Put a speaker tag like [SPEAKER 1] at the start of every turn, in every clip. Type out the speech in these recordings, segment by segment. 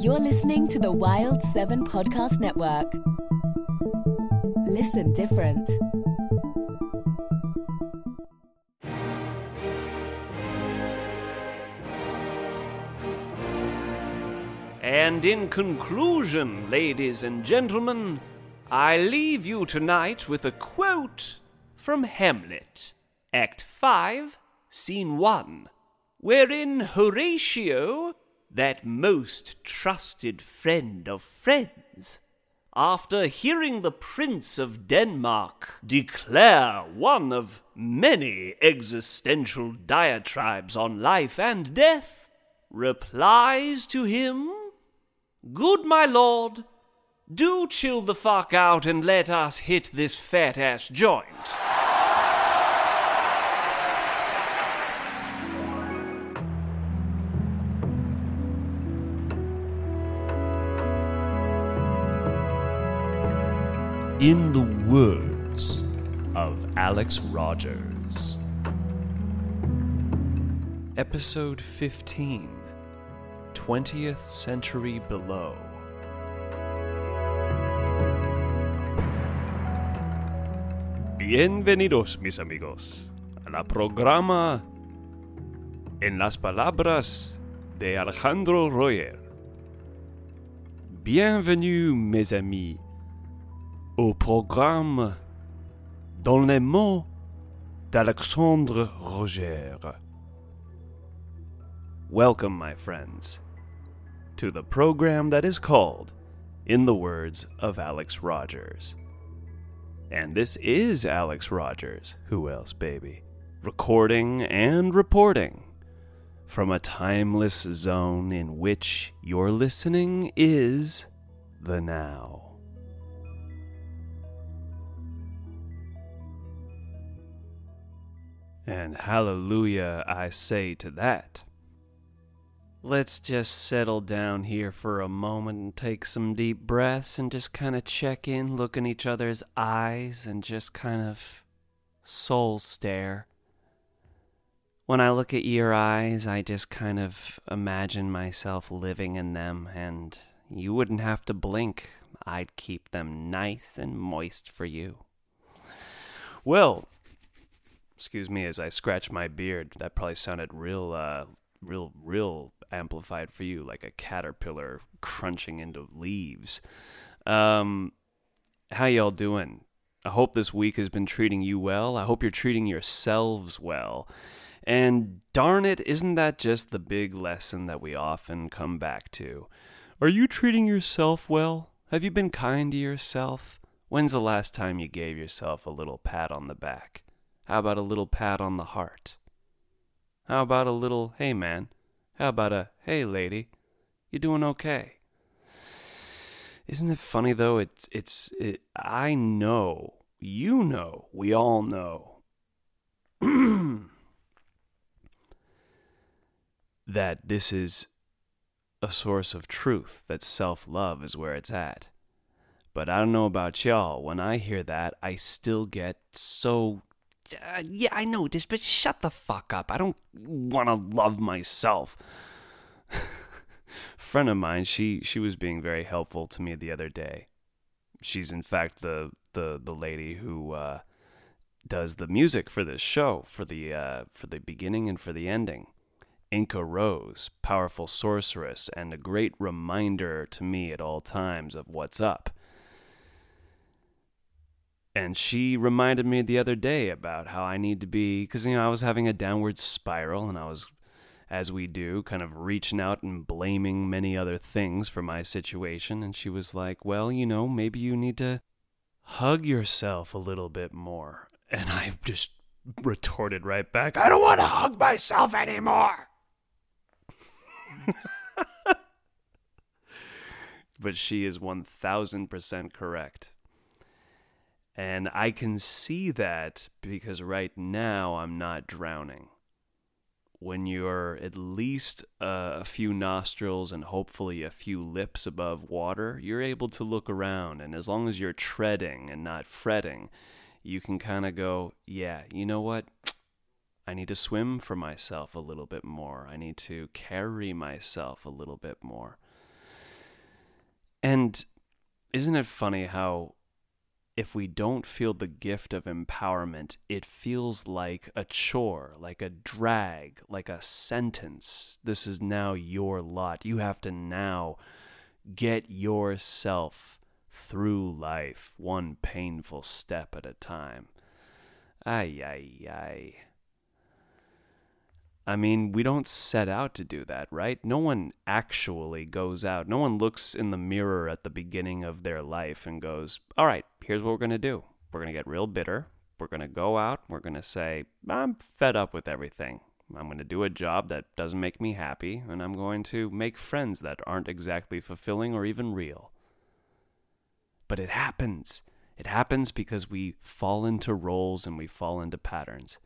[SPEAKER 1] You're listening to the Wild 7 Podcast Network. Listen different.
[SPEAKER 2] And in conclusion, ladies and gentlemen, I leave you tonight with a quote from Hamlet, Act 5, Scene 1, wherein Horatio, that most trusted friend of friends, after hearing the Prince of Denmark declare one of many existential diatribes on life and death, replies to him, Good my lord, do chill the fuck out and let us hit this fat ass joint. In the words of Alex Rogers. Episode 15 20th Century Below. Bienvenidos, mis amigos, a la programa En las palabras de Alejandro Royer. Bienvenue, mes amis, au programme dans les mots d'Alexandre Roger. Welcome, my friends, to the program that is called In the Words of Alex Rogers. And this is Alex Rogers, who else, baby? Recording and reporting from a timeless zone in which your listening is the now. And hallelujah, I say to that. Let's just settle down here for a moment and take some deep breaths and just kind of check in, look in each other's eyes, and just kind of soul stare. When I look at your eyes, I just kind of imagine myself living in them, and you wouldn't have to blink. I'd keep them nice and moist for you. Well, excuse me as I scratch my beard. That probably sounded real, uh, real, real amplified for you, like a caterpillar crunching into leaves. Um, how y'all doing? I hope this week has been treating you well. I hope you're treating yourselves well. And darn it, isn't that just the big lesson that we often come back to? Are you treating yourself well? Have you been kind to yourself? When's the last time you gave yourself a little pat on the back? How about a little pat on the heart? How about a little, hey man, how about a, hey lady, you doing okay? Isn't it funny though? It's, it's, it, I know, you know, we all know that this is a source of truth, that self love is where it's at. But I don't know about y'all. When I hear that, I still get so. Uh, yeah, I know this, but shut the fuck up. I don't want to love myself. Friend of mine, she she was being very helpful to me the other day. She's in fact the the the lady who uh, does the music for this show for the uh, for the beginning and for the ending. Inca Rose, powerful sorceress, and a great reminder to me at all times of what's up. And she reminded me the other day about how I need to be, because, you know, I was having a downward spiral and I was, as we do, kind of reaching out and blaming many other things for my situation. And she was like, well, you know, maybe you need to hug yourself a little bit more. And I just retorted right back, I don't want to hug myself anymore. but she is 1000% correct. And I can see that because right now I'm not drowning. When you're at least uh, a few nostrils and hopefully a few lips above water, you're able to look around. And as long as you're treading and not fretting, you can kind of go, yeah, you know what? I need to swim for myself a little bit more. I need to carry myself a little bit more. And isn't it funny how if we don't feel the gift of empowerment, it feels like a chore, like a drag, like a sentence. This is now your lot. You have to now get yourself through life, one painful step at a time. Ay, ay, ay. I mean, we don't set out to do that, right? No one actually goes out. No one looks in the mirror at the beginning of their life and goes, all right, here's what we're going to do. We're going to get real bitter. We're going to go out. We're going to say, I'm fed up with everything. I'm going to do a job that doesn't make me happy, and I'm going to make friends that aren't exactly fulfilling or even real. But it happens. It happens because we fall into roles and we fall into patterns.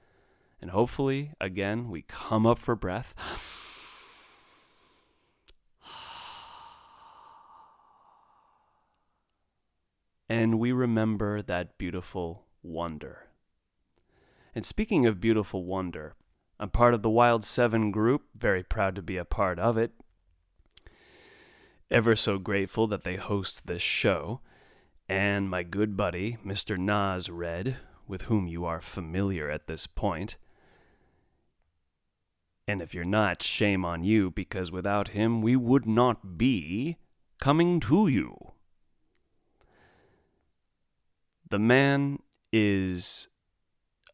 [SPEAKER 2] And hopefully, again, we come up for breath. And we remember that beautiful wonder. And speaking of beautiful wonder, I'm part of the Wild 7 group, very proud to be a part of it. Ever so grateful that they host this show. And my good buddy, Mr. Nas Red, with whom you are familiar at this point, and if you're not, shame on you, because without him we would not be coming to you. The man is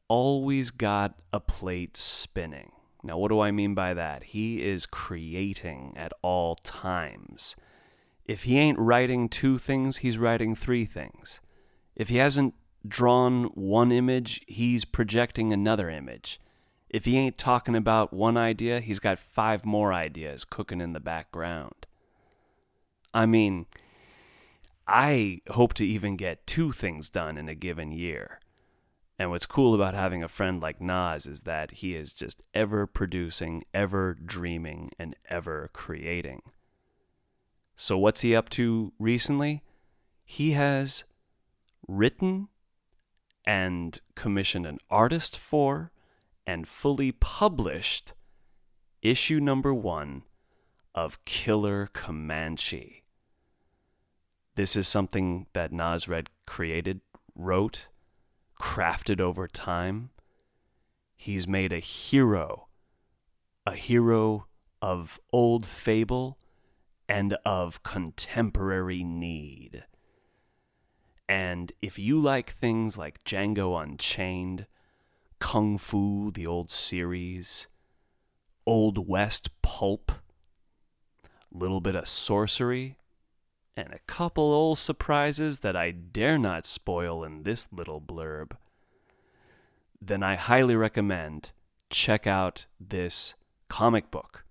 [SPEAKER 2] always got a plate spinning. Now, what do I mean by that? He is creating at all times. If he ain't writing two things, he's writing three things. If he hasn't drawn one image, he's projecting another image if he ain't talking about one idea, he's got five more ideas cooking in the background. I mean, I hope to even get two things done in a given year. And what's cool about having a friend like Nas is that he is just ever producing, ever dreaming, and ever creating. So, what's he up to recently? He has written and commissioned an artist for and fully published issue number one of Killer Comanche. This is something that Red created, wrote, crafted over time. He's made a hero, a hero of old fable and of contemporary need. And if you like things like Django Unchained, Kung Fu, the old series, Old West pulp, little bit of sorcery, and a couple old surprises that I dare not spoil in this little blurb, then I highly recommend check out this comic book.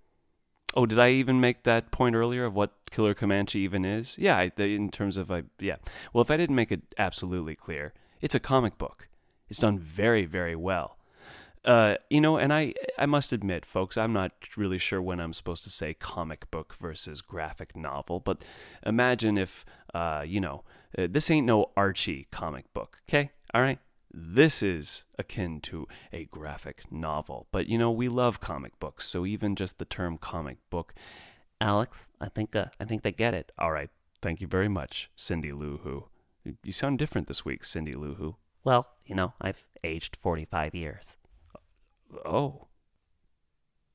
[SPEAKER 2] Oh, did I even make that point earlier of what Killer Comanche even is? Yeah, in terms of, uh, yeah. Well, if I didn't make it absolutely clear, it's a comic book. It's done very, very well. Uh, you know, and I, I must admit, folks, I'm not really sure when I'm supposed to say comic book versus graphic novel, but imagine if, uh, you know, uh, this ain't no Archie comic book, okay? All right? This is akin to a graphic novel, but you know, we love comic books, so even just the term comic book, Alex, I think, uh, I think they get it. All right. Thank you very much, Cindy Lou Who. You sound different this week, Cindy Lou Who.
[SPEAKER 3] Well, you know, I've aged 45 years.
[SPEAKER 2] Oh.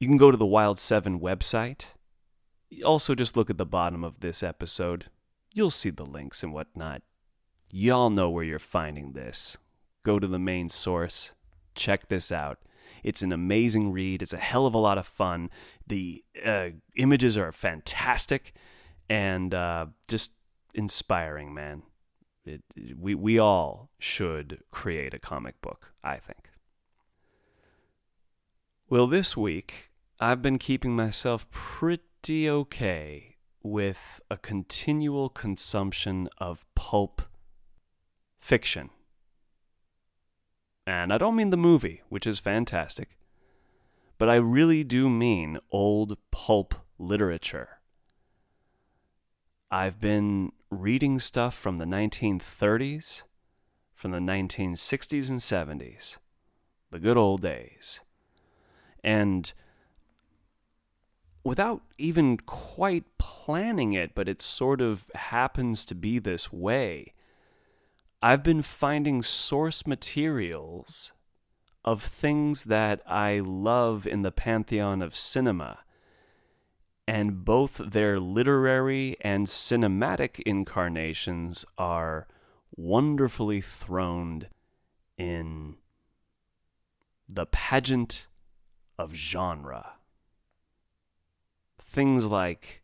[SPEAKER 2] You can go to the Wild 7 website. Also, just look at the bottom of this episode. You'll see the links and whatnot. Y'all know where you're finding this. Go to the main source. Check this out. It's an amazing read. It's a hell of a lot of fun. The uh, images are fantastic and uh, just inspiring, man. It, we we all should create a comic book. I think. Well, this week I've been keeping myself pretty okay with a continual consumption of pulp fiction. And I don't mean the movie, which is fantastic, but I really do mean old pulp literature. I've been reading stuff from the 1930s, from the 1960s and 70s, the good old days. And without even quite planning it, but it sort of happens to be this way. I've been finding source materials of things that I love in the pantheon of cinema. And both their literary and cinematic incarnations are wonderfully throned in the pageant of genre. Things like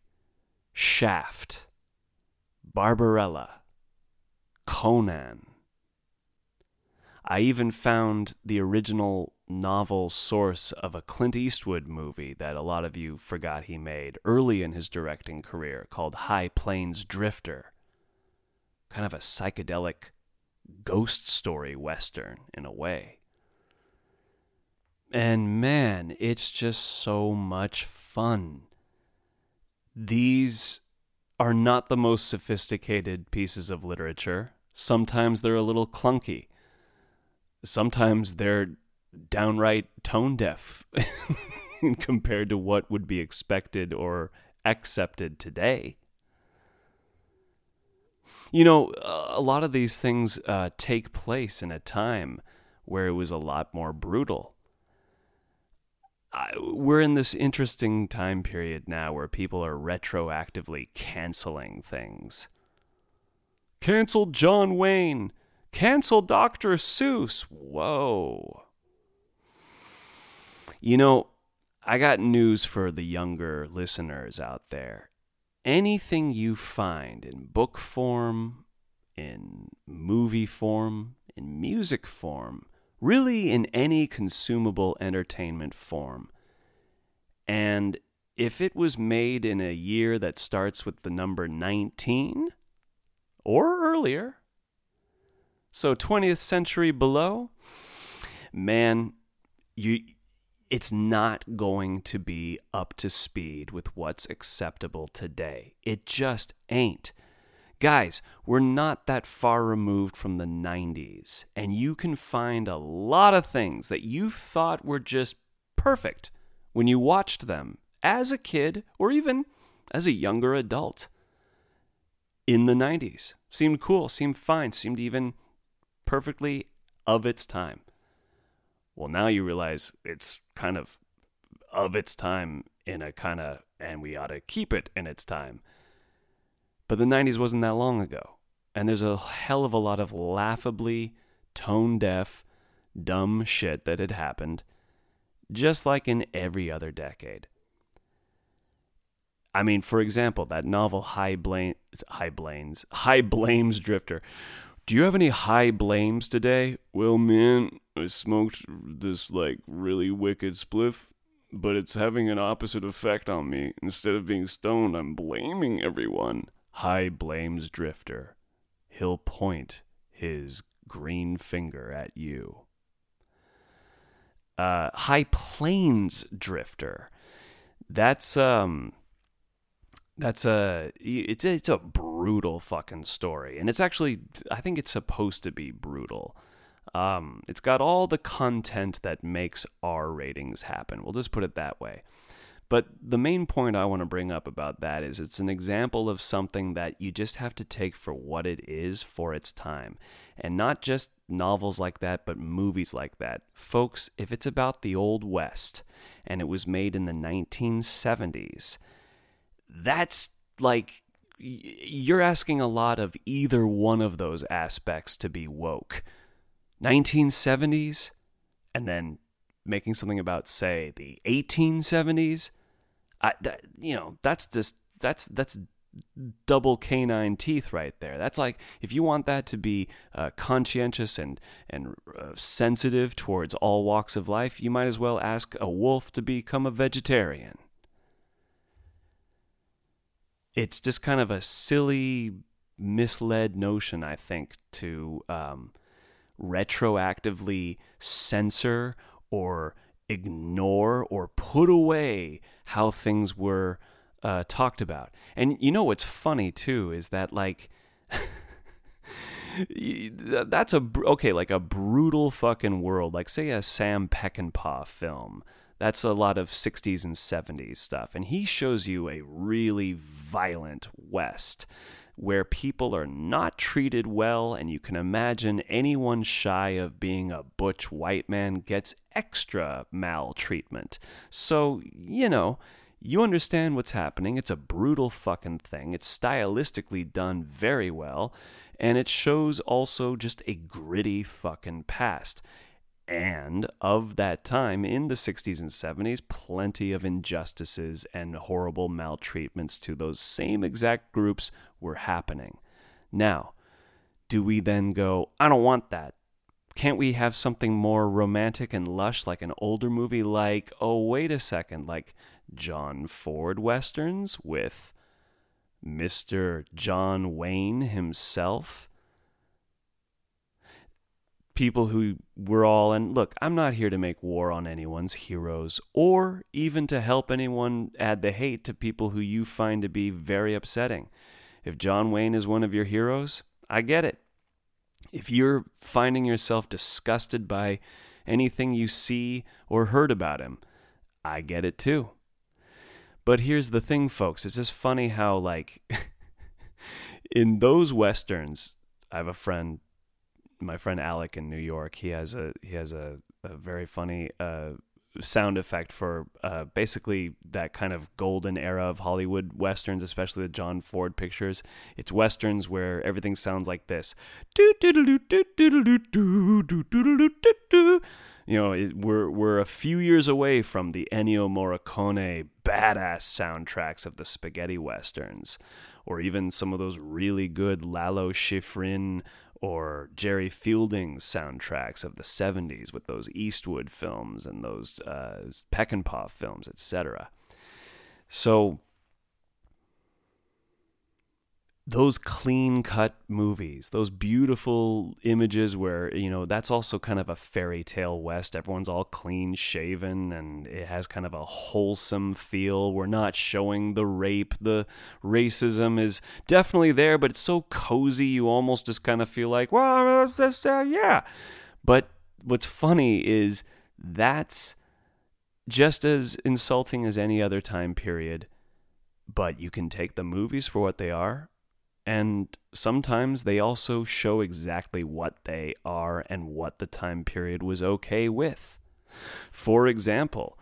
[SPEAKER 2] Shaft, Barbarella, Conan. I even found the original novel source of a Clint Eastwood movie that a lot of you forgot he made early in his directing career called High Plains Drifter. Kind of a psychedelic ghost story western in a way. And man, it's just so much fun. These are not the most sophisticated pieces of literature. Sometimes they're a little clunky. Sometimes they're downright tone deaf compared to what would be expected or accepted today. You know, a lot of these things uh, take place in a time where it was a lot more brutal. I, we're in this interesting time period now where people are retroactively canceling things. Cancel John Wayne. Cancel Dr. Seuss. Whoa. You know, I got news for the younger listeners out there. Anything you find in book form, in movie form, in music form, really in any consumable entertainment form. And if it was made in a year that starts with the number 19 or earlier, so 20th century below, man, you it's not going to be up to speed with what's acceptable today. It just ain't. Guys, we're not that far removed from the 90s, and you can find a lot of things that you thought were just perfect when you watched them as a kid or even as a younger adult in the 90s. Seemed cool, seemed fine, seemed even perfectly of its time. Well, now you realize it's kind of of its time in a kind of, and we ought to keep it in its time. But the 90s wasn't that long ago. And there's a hell of a lot of laughably tone deaf, dumb shit that had happened, just like in every other decade. I mean, for example, that novel High Blame, High Blames, High Blames Drifter. Do you have any high blames today? Well, man, I smoked this like really wicked spliff but it's having an opposite effect on me. Instead of being stoned, I'm blaming everyone. High blames Drifter. He'll point his green finger at you. Uh, High Plains Drifter. That's um that's a it's a, it's a brutal fucking story and it's actually I think it's supposed to be brutal. Um, it's got all the content that makes R ratings happen. We'll just put it that way. But the main point I want to bring up about that is it's an example of something that you just have to take for what it is for its time. And not just novels like that, but movies like that. Folks, if it's about the Old West and it was made in the 1970s, that's like you're asking a lot of either one of those aspects to be woke. 1970s and then making something about say the 1870s I, that, you know, that's just that's that's double canine teeth right there. That's like if you want that to be uh, conscientious and and uh, sensitive towards all walks of life, you might as well ask a wolf to become a vegetarian. It's just kind of a silly, misled notion, I think, to um, retroactively censor or ignore or put away how things were uh, talked about. And you know what's funny too is that like that's a okay like a brutal fucking world like say a Sam Peckinpah film. That's a lot of 60s and 70s stuff and he shows you a really violent West where people are not treated well, and you can imagine anyone shy of being a butch white man gets extra maltreatment. So, you know, you understand what's happening. It's a brutal fucking thing. It's stylistically done very well, and it shows also just a gritty fucking past and of that time in the 60s and 70s, plenty of injustices and horrible maltreatments to those same exact groups were happening. Now, do we then go, I don't want that? Can't we have something more romantic and lush like an older movie like, oh, wait a second, like John Ford westerns with Mr. John Wayne himself? People who were all and look i'm not here to make war on anyone's heroes or even to help anyone add the hate to people who you find to be very upsetting. If john wayne is one of your heroes i get it. If you're finding yourself disgusted by anything you see or heard about him i get it too. But here's the thing folks. It's just funny how like in those westerns i have a friend my friend Alec in New York, he has a he has a, a very funny uh, sound effect for uh, basically that kind of golden era of Hollywood westerns, especially the John Ford pictures. It's westerns where everything sounds like this. You know, it, we're we're a few years away from the Ennio Morricone badass soundtracks of the spaghetti westerns, or even some of those really good Lalo Schifrin or Jerry Fielding's soundtracks of the 70s with those Eastwood films and those uh, Peckinpah films, etc. So those clean cut movies, those beautiful images where, you know, that's also kind of a fairy tale West. Everyone's all clean shaven and it has kind of a wholesome feel. We're not showing the rape. The racism is definitely there, but it's so cozy you almost just kind of feel like, well, that's, uh, yeah. But what's funny is that's just as insulting as any other time period. But you can take the movies for what they are and sometimes they also show exactly what they are and what the time period was okay with. For example,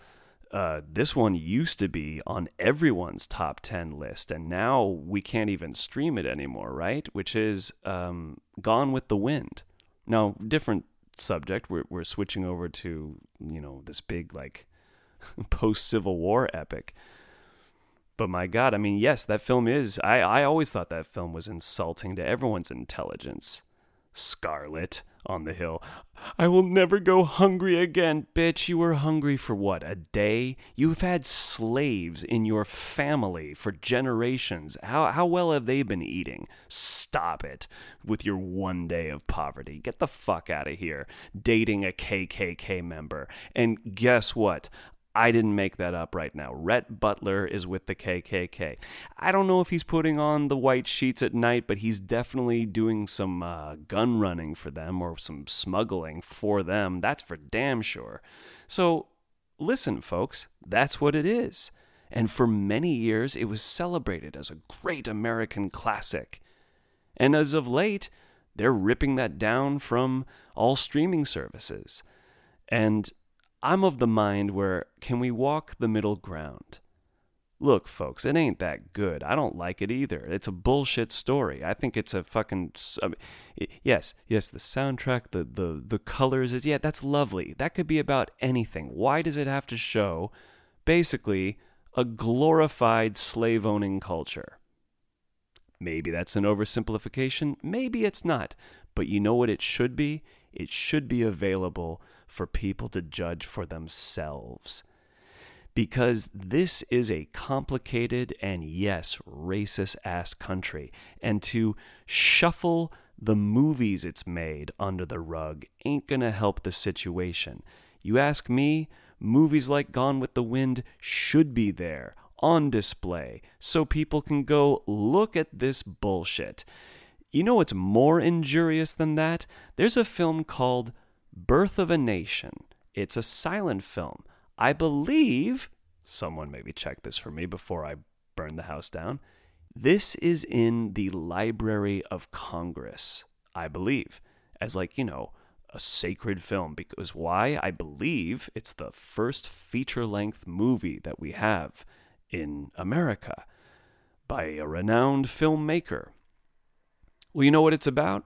[SPEAKER 2] uh, this one used to be on everyone's top 10 list, and now we can't even stream it anymore, right? Which is um, Gone with the Wind. Now, different subject. We're, we're switching over to, you know, this big, like, post Civil War epic. But my God, I mean, yes, that film is. I, I always thought that film was insulting to everyone's intelligence. Scarlett on the hill. I will never go hungry again. Bitch, you were hungry for what? A day? You've had slaves in your family for generations. How, how well have they been eating? Stop it with your one day of poverty. Get the fuck out of here. Dating a KKK member. And guess what? I didn't make that up right now. Rhett Butler is with the KKK. I don't know if he's putting on the white sheets at night, but he's definitely doing some uh, gun running for them or some smuggling for them. That's for damn sure. So, listen, folks, that's what it is. And for many years, it was celebrated as a great American classic. And as of late, they're ripping that down from all streaming services. And I'm of the mind where can we walk the middle ground? Look, folks, it ain't that good. I don't like it either. It's a bullshit story. I think it's a fucking. I mean, yes, yes, the soundtrack, the, the, the colors, is yeah, that's lovely. That could be about anything. Why does it have to show basically a glorified slave owning culture? Maybe that's an oversimplification. Maybe it's not. But you know what it should be? It should be available for people to judge for themselves. Because this is a complicated and, yes, racist ass country. And to shuffle the movies it's made under the rug ain't gonna help the situation. You ask me, movies like Gone with the Wind should be there on display so people can go look at this bullshit. You know what's more injurious than that? There's a film called Birth of a Nation. It's a silent film. I believe, someone maybe check this for me before I burn the house down. This is in the Library of Congress, I believe, as like, you know, a sacred film. Because why? I believe it's the first feature length movie that we have in America by a renowned filmmaker. Well, you know what it's about?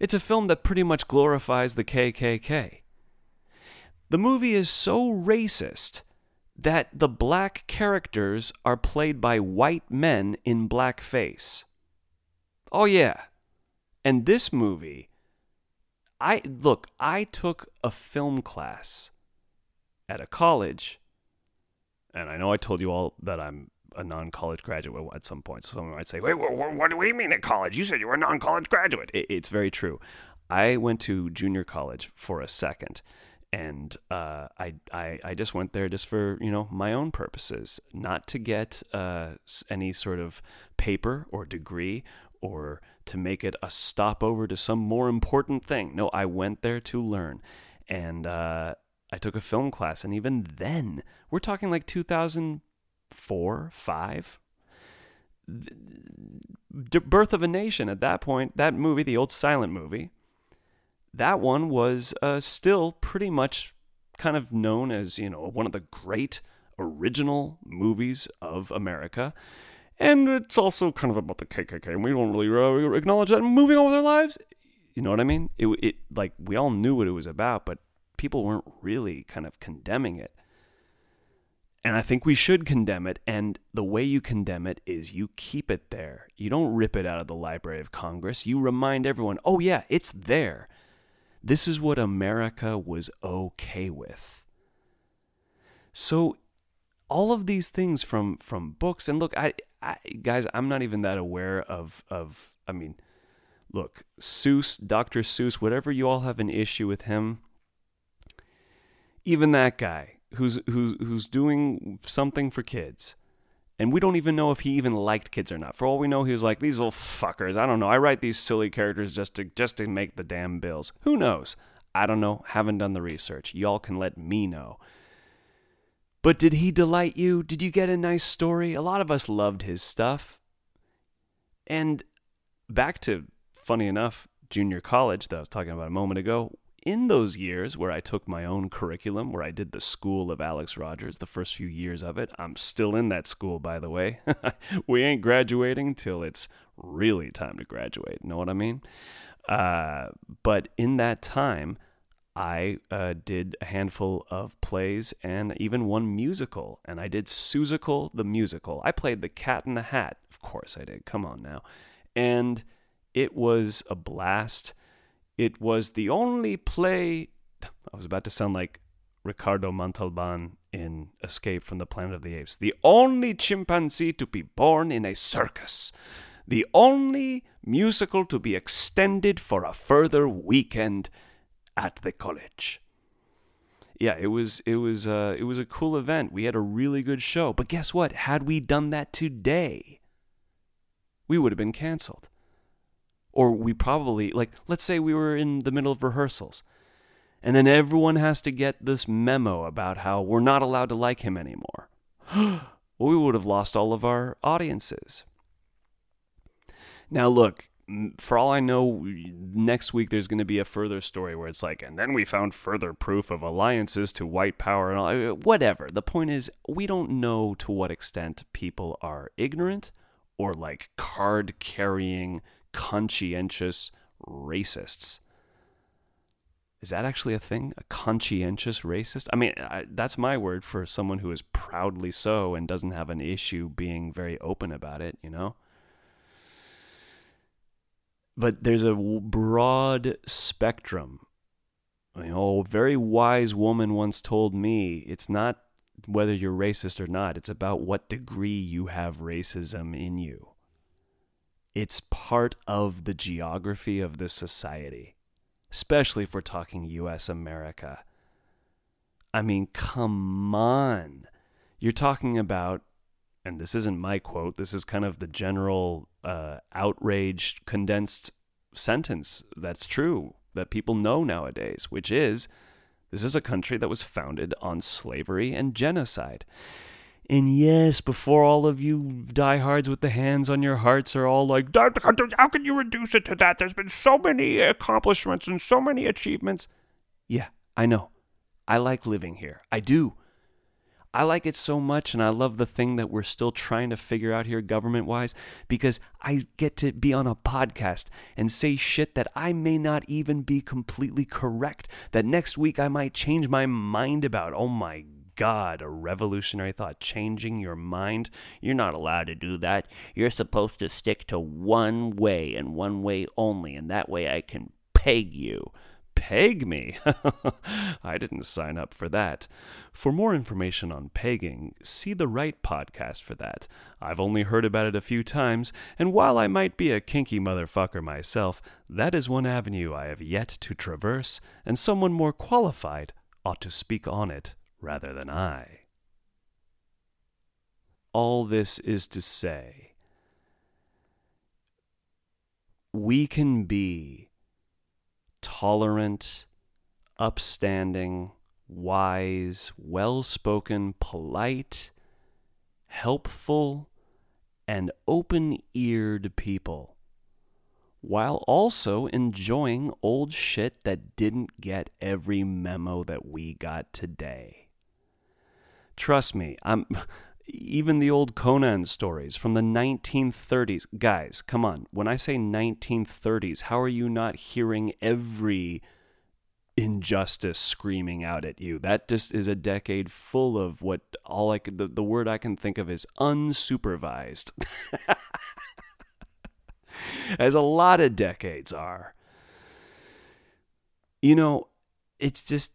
[SPEAKER 2] It's a film that pretty much glorifies the KKK. The movie is so racist that the black characters are played by white men in blackface. Oh, yeah. And this movie, I look, I took a film class at a college, and I know I told you all that I'm a non-college graduate at some point. So someone might say, "Wait, what, what, do we mean at college? You said you were a non-college graduate." It, it's very true. I went to junior college for a second, and uh, I, I I just went there just for you know my own purposes, not to get uh, any sort of paper or degree or to make it a stopover to some more important thing. No, I went there to learn, and uh, I took a film class, and even then, we're talking like 2004, five. The Birth of a Nation. At that point, that movie, the old silent movie, that one was uh, still pretty much kind of known as, you know, one of the great original movies of America. And it's also kind of about the KKK, and we don't really uh, acknowledge that moving on with our lives. You know what I mean? It, it like we all knew what it was about, but people weren't really kind of condemning it. And I think we should condemn it. And the way you condemn it is you keep it there. You don't rip it out of the Library of Congress. You remind everyone, oh, yeah, it's there. This is what America was okay with. So all of these things from from books and look I, I guys I'm not even that aware of of I mean look Seuss Dr. Seuss whatever you all have an issue with him even that guy who's who's who's doing something for kids and we don't even know if he even liked kids or not. For all we know, he was like, "These little fuckers. I don't know. I write these silly characters just to just to make the damn bills. Who knows? I don't know. Haven't done the research. Y'all can let me know." But did he delight you? Did you get a nice story? A lot of us loved his stuff. And back to funny enough, junior college that I was talking about a moment ago, in those years where I took my own curriculum, where I did the school of Alex Rogers, the first few years of it, I'm still in that school, by the way. we ain't graduating till it's really time to graduate. Know what I mean? Uh, but in that time, I uh, did a handful of plays and even one musical. And I did Seussical the musical. I played the Cat in the Hat. Of course I did. Come on now. And it was a blast. It was the only play. I was about to sound like Ricardo Montalban in Escape from the Planet of the Apes. The only chimpanzee to be born in a circus. The only musical to be extended for a further weekend at the college. Yeah, it was it was uh, it was a cool event. We had a really good show. But guess what? Had we done that today, we would have been canceled or we probably like let's say we were in the middle of rehearsals and then everyone has to get this memo about how we're not allowed to like him anymore we would have lost all of our audiences now look for all I know, next week there's going to be a further story where it's like, and then we found further proof of alliances to white power and all. Whatever. The point is, we don't know to what extent people are ignorant or like card carrying conscientious racists. Is that actually a thing? A conscientious racist? I mean, I, that's my word for someone who is proudly so and doesn't have an issue being very open about it, you know? But there's a broad spectrum. You know, a very wise woman once told me it's not whether you're racist or not, it's about what degree you have racism in you. It's part of the geography of this society, especially if we're talking US America. I mean, come on. You're talking about, and this isn't my quote, this is kind of the general uh, outraged, condensed sentence that's true that people know nowadays, which is this is a country that was founded on slavery and genocide. And yes, before all of you diehards with the hands on your hearts are all like, how can you reduce it to that? There's been so many accomplishments and so many achievements. Yeah, I know. I like living here. I do. I like it so much, and I love the thing that we're still trying to figure out here, government wise, because I get to be on a podcast and say shit that I may not even be completely correct, that next week I might change my mind about. Oh my God, a revolutionary thought, changing your mind. You're not allowed to do that. You're supposed to stick to one way and one way only, and that way I can peg you peg me. I didn't sign up for that. For more information on pegging, see the right podcast for that. I've only heard about it a few times, and while I might be a kinky motherfucker myself, that is one avenue I have yet to traverse, and someone more qualified ought to speak on it rather than I. All this is to say, we can be tolerant, upstanding, wise, well spoken, polite, helpful, and open eared people, while also enjoying old shit that didn't get every memo that we got today. Trust me, I'm even the old Conan stories from the 1930s. Guys, come on. When I say 1930s, how are you not hearing every injustice screaming out at you? That just is a decade full of what all I the, the word I can think of is unsupervised. As a lot of decades are. You know, it's just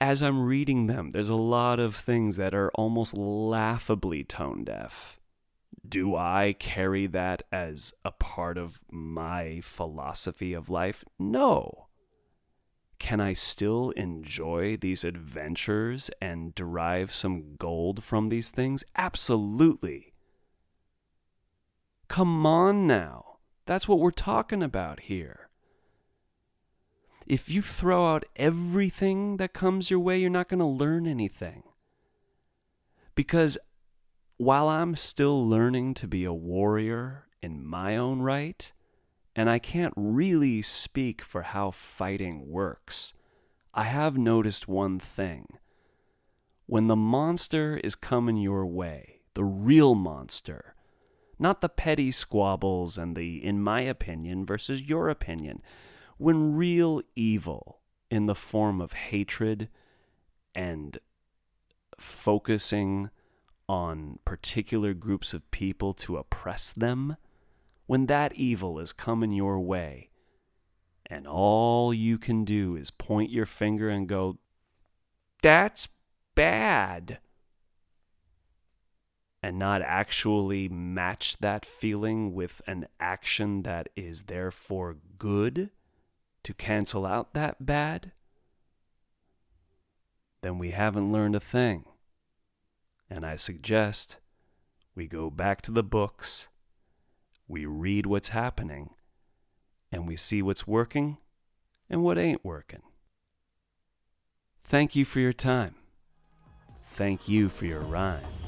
[SPEAKER 2] as I'm reading them, there's a lot of things that are almost laughably tone deaf. Do I carry that as a part of my philosophy of life? No. Can I still enjoy these adventures and derive some gold from these things? Absolutely. Come on now. That's what we're talking about here if you throw out everything that comes your way, you're not going to learn anything. Because while I'm still learning to be a warrior in my own right, and I can't really speak for how fighting works, I have noticed one thing. When the monster is coming your way, the real monster, not the petty squabbles and the, in my opinion, versus your opinion, when real evil in the form of hatred and focusing on particular groups of people to oppress them, when that evil is coming your way, and all you can do is point your finger and go, That's bad. And not actually match that feeling with an action that is therefore good to cancel out that bad, then we haven't learned a thing. And I suggest we go back to the books, we read what's happening, and we see what's working and what ain't working. Thank you for your time. Thank you for your rhyme.